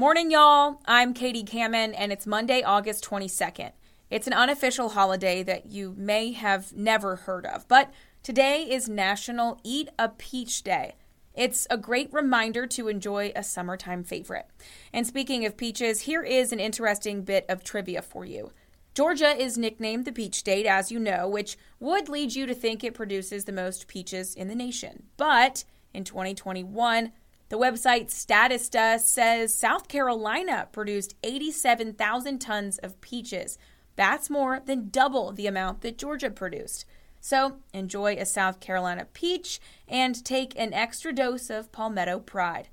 Morning, y'all. I'm Katie Kamen, and it's Monday, August 22nd. It's an unofficial holiday that you may have never heard of, but today is National Eat a Peach Day. It's a great reminder to enjoy a summertime favorite. And speaking of peaches, here is an interesting bit of trivia for you. Georgia is nicknamed the Peach State, as you know, which would lead you to think it produces the most peaches in the nation. But in 2021, the website Statista says South Carolina produced 87,000 tons of peaches. That's more than double the amount that Georgia produced. So enjoy a South Carolina peach and take an extra dose of Palmetto Pride.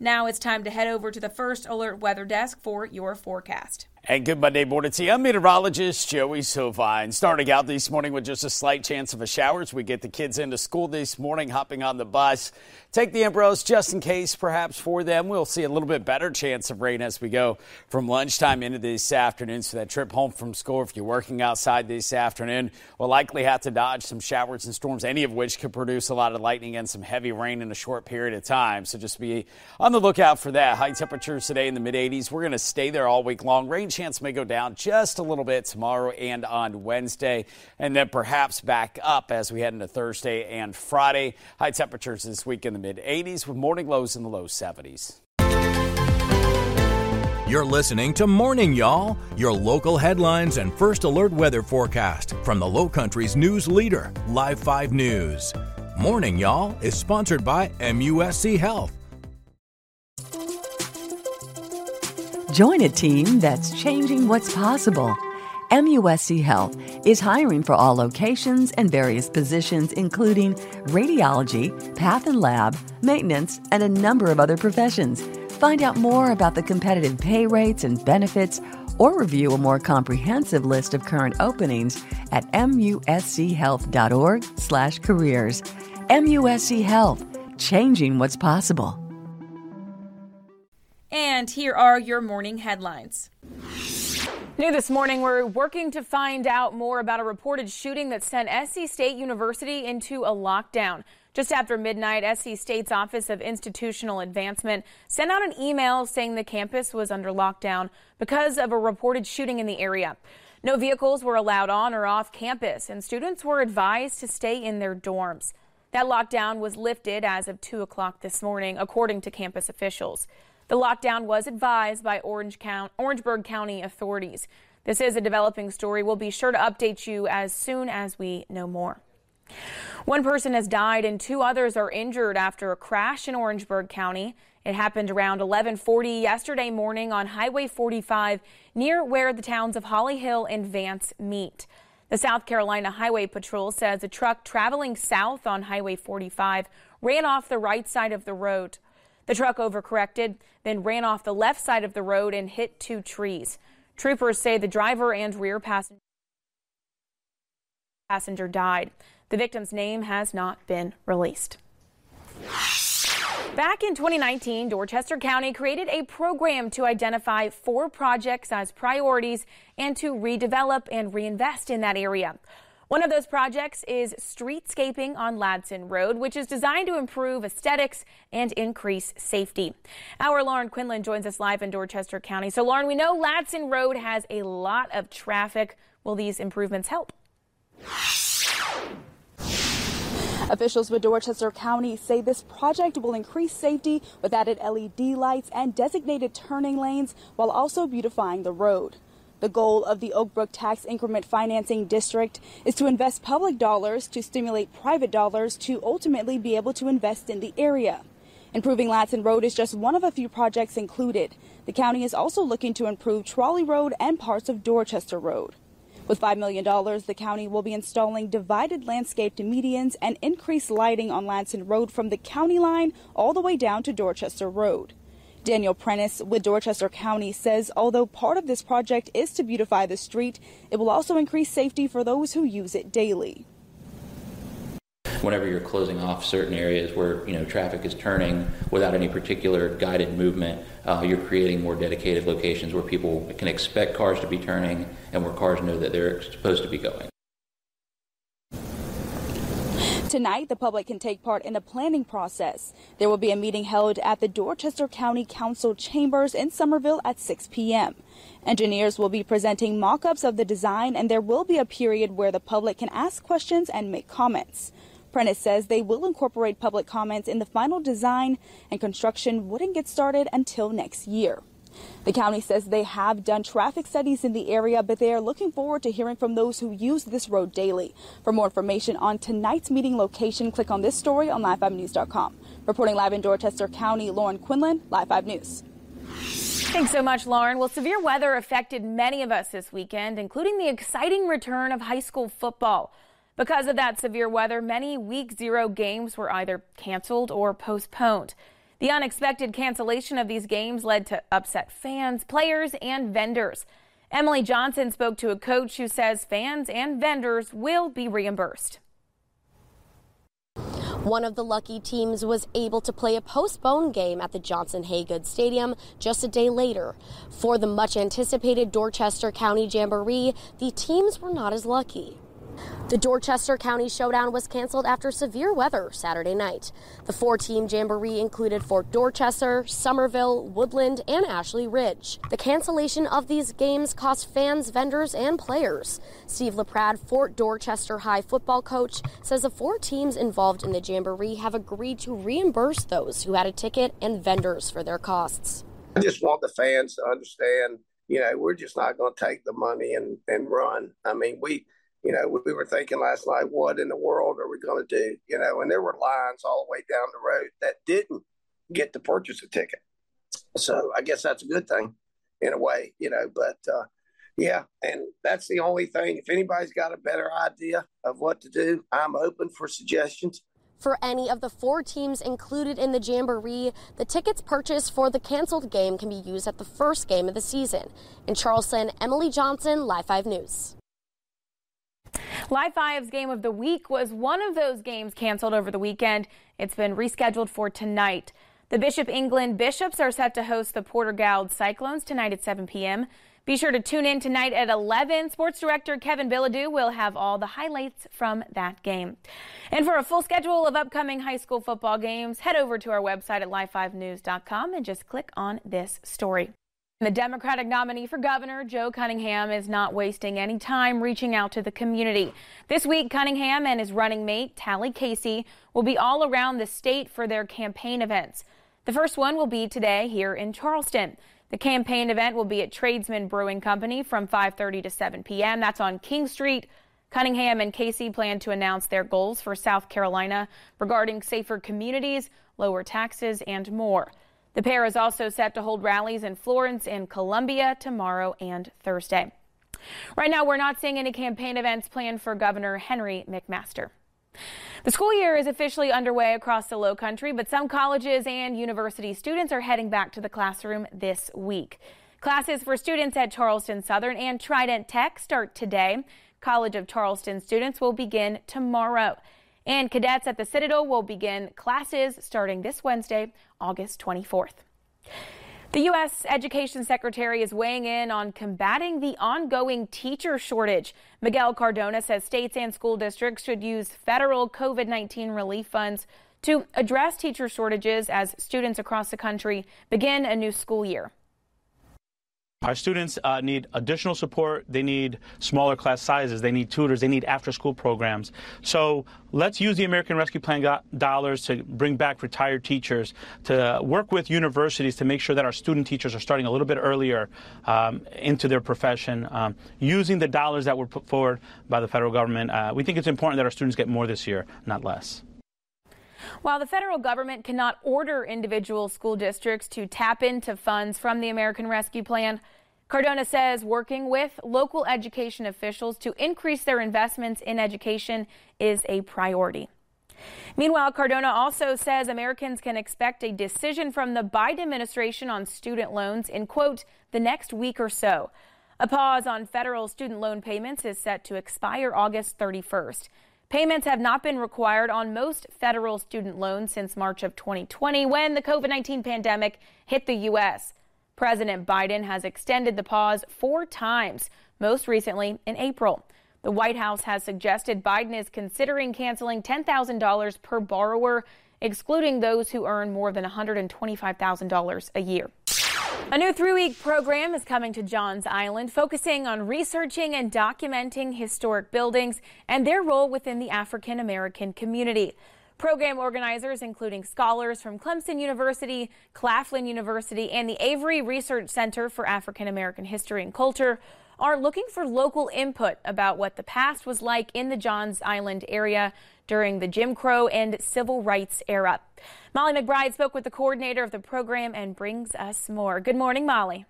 Now it's time to head over to the First Alert Weather Desk for your forecast. And good Monday morning to you. I'm meteorologist Joey Sovine. Starting out this morning with just a slight chance of a shower as we get the kids into school this morning, hopping on the bus. Take the umbrellas just in case, perhaps for them. We'll see a little bit better chance of rain as we go from lunchtime into this afternoon. So that trip home from school, if you're working outside this afternoon, will likely have to dodge some showers and storms, any of which could produce a lot of lightning and some heavy rain in a short period of time. So just be on the lookout for that. High temperatures today in the mid 80s. We're going to stay there all week long. Rain chance may go down just a little bit tomorrow and on Wednesday, and then perhaps back up as we head into Thursday and Friday. High temperatures this week in the mid 80s with morning lows in the low 70s. You're listening to Morning Y'all, your local headlines and first alert weather forecast from the Low Country's news leader, Live 5 News. Morning Y'all is sponsored by MUSC Health. Join a team that's changing what's possible. MUSC Health is hiring for all locations and various positions, including radiology, path and lab, maintenance, and a number of other professions. Find out more about the competitive pay rates and benefits or review a more comprehensive list of current openings at muschealth.org/careers. MUSC Health, changing what's possible. And here are your morning headlines. New this morning, we're working to find out more about a reported shooting that sent SC State University into a lockdown. Just after midnight, SC State's Office of Institutional Advancement sent out an email saying the campus was under lockdown because of a reported shooting in the area. No vehicles were allowed on or off campus, and students were advised to stay in their dorms. That lockdown was lifted as of 2 o'clock this morning, according to campus officials. The lockdown was advised by Orange County, Orangeburg County authorities. This is a developing story. We'll be sure to update you as soon as we know more. One person has died and two others are injured after a crash in Orangeburg County. It happened around 1140 yesterday morning on Highway 45 near where the towns of Holly Hill and Vance meet. The South Carolina Highway Patrol says a truck traveling south on Highway 45 ran off the right side of the road. The truck overcorrected, then ran off the left side of the road and hit two trees. Troopers say the driver and rear passenger died. The victim's name has not been released. Back in 2019, Dorchester County created a program to identify four projects as priorities and to redevelop and reinvest in that area. One of those projects is streetscaping on Ladson Road, which is designed to improve aesthetics and increase safety. Our Lauren Quinlan joins us live in Dorchester County. So, Lauren, we know Ladson Road has a lot of traffic. Will these improvements help? Officials with Dorchester County say this project will increase safety with added LED lights and designated turning lanes while also beautifying the road. The goal of the Oak Brook Tax Increment Financing District is to invest public dollars to stimulate private dollars to ultimately be able to invest in the area. Improving Ladson Road is just one of a few projects included. The county is also looking to improve Trolley Road and parts of Dorchester Road. With $5 million, the county will be installing divided landscaped medians and increased lighting on Ladson Road from the county line all the way down to Dorchester Road. Daniel Prentice with Dorchester County says although part of this project is to beautify the street, it will also increase safety for those who use it daily. Whenever you're closing off certain areas where you know traffic is turning without any particular guided movement, uh, you're creating more dedicated locations where people can expect cars to be turning and where cars know that they're supposed to be going. Tonight, the public can take part in the planning process. There will be a meeting held at the Dorchester County Council chambers in Summerville at 6 p.m. Engineers will be presenting mock-ups of the design and there will be a period where the public can ask questions and make comments. Prentice says they will incorporate public comments in the final design and construction wouldn't get started until next year. The county says they have done traffic studies in the area, but they are looking forward to hearing from those who use this road daily. For more information on tonight's meeting location, click on this story on live5news.com. Reporting live in Dorchester County, Lauren Quinlan, Live 5 News. Thanks so much, Lauren. Well, severe weather affected many of us this weekend, including the exciting return of high school football. Because of that severe weather, many week zero games were either canceled or postponed. The unexpected cancellation of these games led to upset fans, players, and vendors. Emily Johnson spoke to a coach who says fans and vendors will be reimbursed. One of the lucky teams was able to play a postponed game at the Johnson Hagood Stadium just a day later. For the much anticipated Dorchester County Jamboree, the teams were not as lucky. The Dorchester County Showdown was canceled after severe weather Saturday night. The four team jamboree included Fort Dorchester, Summerville, Woodland, and Ashley Ridge. The cancellation of these games cost fans, vendors, and players. Steve LaPrad, Fort Dorchester High football coach, says the four teams involved in the jamboree have agreed to reimburse those who had a ticket and vendors for their costs. I just want the fans to understand, you know, we're just not going to take the money and, and run. I mean, we you know, we were thinking last night, what in the world are we going to do? You know, and there were lines all the way down the road that didn't get to purchase a ticket. So I guess that's a good thing in a way, you know, but uh, yeah, and that's the only thing. If anybody's got a better idea of what to do, I'm open for suggestions. For any of the four teams included in the Jamboree, the tickets purchased for the canceled game can be used at the first game of the season. In Charleston, Emily Johnson, Live 5 News. Live 5's game of the week was one of those games canceled over the weekend. It's been rescheduled for tonight. The Bishop England Bishops are set to host the Porter-Gaud Cyclones tonight at 7 p.m. Be sure to tune in tonight at 11. Sports director Kevin Bilodeau will have all the highlights from that game. And for a full schedule of upcoming high school football games, head over to our website at live5news.com and just click on this story. The Democratic nominee for governor, Joe Cunningham, is not wasting any time reaching out to the community. This week, Cunningham and his running mate, Tally Casey, will be all around the state for their campaign events. The first one will be today here in Charleston. The campaign event will be at Tradesman Brewing Company from 5:30 to 7 p.m. That's on King Street. Cunningham and Casey plan to announce their goals for South Carolina regarding safer communities, lower taxes, and more. The pair is also set to hold rallies in Florence and Columbia tomorrow and Thursday. Right now, we're not seeing any campaign events planned for Governor Henry McMaster. The school year is officially underway across the low country, but some colleges and university students are heading back to the classroom this week. Classes for students at Charleston Southern and Trident Tech start today. College of Charleston students will begin tomorrow. And cadets at the Citadel will begin classes starting this Wednesday, August 24th. The U.S. Education Secretary is weighing in on combating the ongoing teacher shortage. Miguel Cardona says states and school districts should use federal COVID 19 relief funds to address teacher shortages as students across the country begin a new school year. Our students uh, need additional support. They need smaller class sizes. They need tutors. They need after school programs. So let's use the American Rescue Plan dollars to bring back retired teachers, to work with universities to make sure that our student teachers are starting a little bit earlier um, into their profession, um, using the dollars that were put forward by the federal government. Uh, we think it's important that our students get more this year, not less. While the federal government cannot order individual school districts to tap into funds from the American Rescue Plan, Cardona says working with local education officials to increase their investments in education is a priority. Meanwhile, Cardona also says Americans can expect a decision from the Biden administration on student loans in, quote, the next week or so. A pause on federal student loan payments is set to expire August 31st. Payments have not been required on most federal student loans since March of 2020 when the COVID 19 pandemic hit the U.S. President Biden has extended the pause four times, most recently in April. The White House has suggested Biden is considering canceling $10,000 per borrower, excluding those who earn more than $125,000 a year. A new three week program is coming to Johns Island, focusing on researching and documenting historic buildings and their role within the African American community. Program organizers, including scholars from Clemson University, Claflin University, and the Avery Research Center for African American History and Culture, are looking for local input about what the past was like in the Johns Island area during the Jim Crow and civil rights era. Molly McBride spoke with the coordinator of the program and brings us more. Good morning, Molly.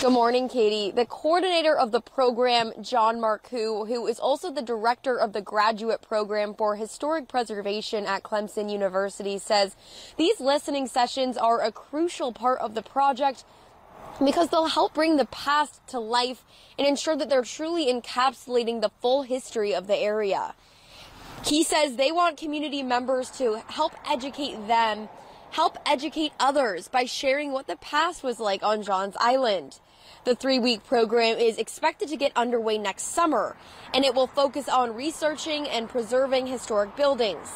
Good morning, Katie. The coordinator of the program, John Marcoux, who is also the director of the graduate program for historic preservation at Clemson University, says these listening sessions are a crucial part of the project because they'll help bring the past to life and ensure that they're truly encapsulating the full history of the area. He says they want community members to help educate them, help educate others by sharing what the past was like on Johns Island. The three week program is expected to get underway next summer, and it will focus on researching and preserving historic buildings.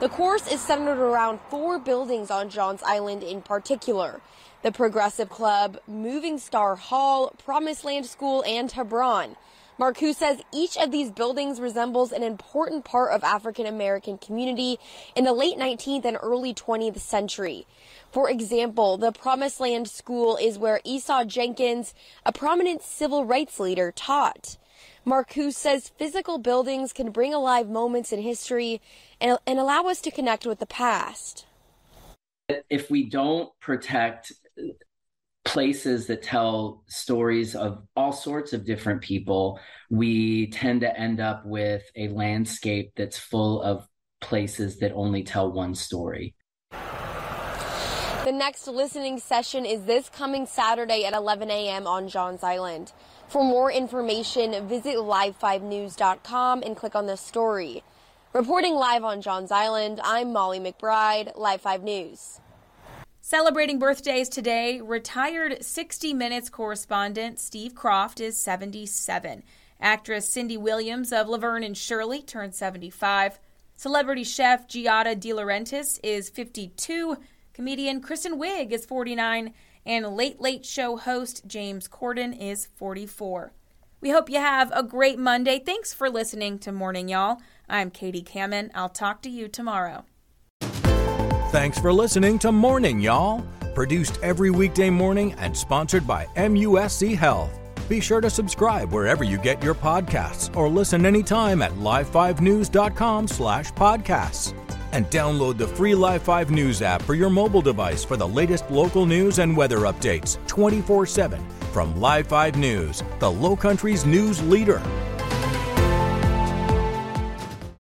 The course is centered around four buildings on Johns Island in particular the Progressive Club, Moving Star Hall, Promised Land School, and Hebron. Marcoux says each of these buildings resembles an important part of African American community in the late 19th and early 20th century. For example, the Promised Land School is where Esau Jenkins, a prominent civil rights leader, taught. Marcoux says physical buildings can bring alive moments in history and, and allow us to connect with the past. If we don't protect places that tell stories of all sorts of different people, we tend to end up with a landscape that's full of places that only tell one story. The next listening session is this coming Saturday at 11 a.m. on Johns Island. For more information, visit live5news.com and click on the story. Reporting live on Johns Island, I'm Molly McBride, Live 5 News. Celebrating birthdays today, retired 60 Minutes correspondent Steve Kroft is 77. Actress Cindy Williams of Laverne and Shirley turned 75. Celebrity chef Giada De Laurentiis is 52. Comedian Kristen Wiig is 49, and Late Late Show host James Corden is 44. We hope you have a great Monday. Thanks for listening to Morning Y'all. I'm Katie Kamen. I'll talk to you tomorrow. Thanks for listening to Morning Y'all, produced every weekday morning and sponsored by MUSC Health. Be sure to subscribe wherever you get your podcasts or listen anytime at live5news.com slash podcasts and download the free Live 5 News app for your mobile device for the latest local news and weather updates 24 7 from Live 5 News, the Low Country's news leader.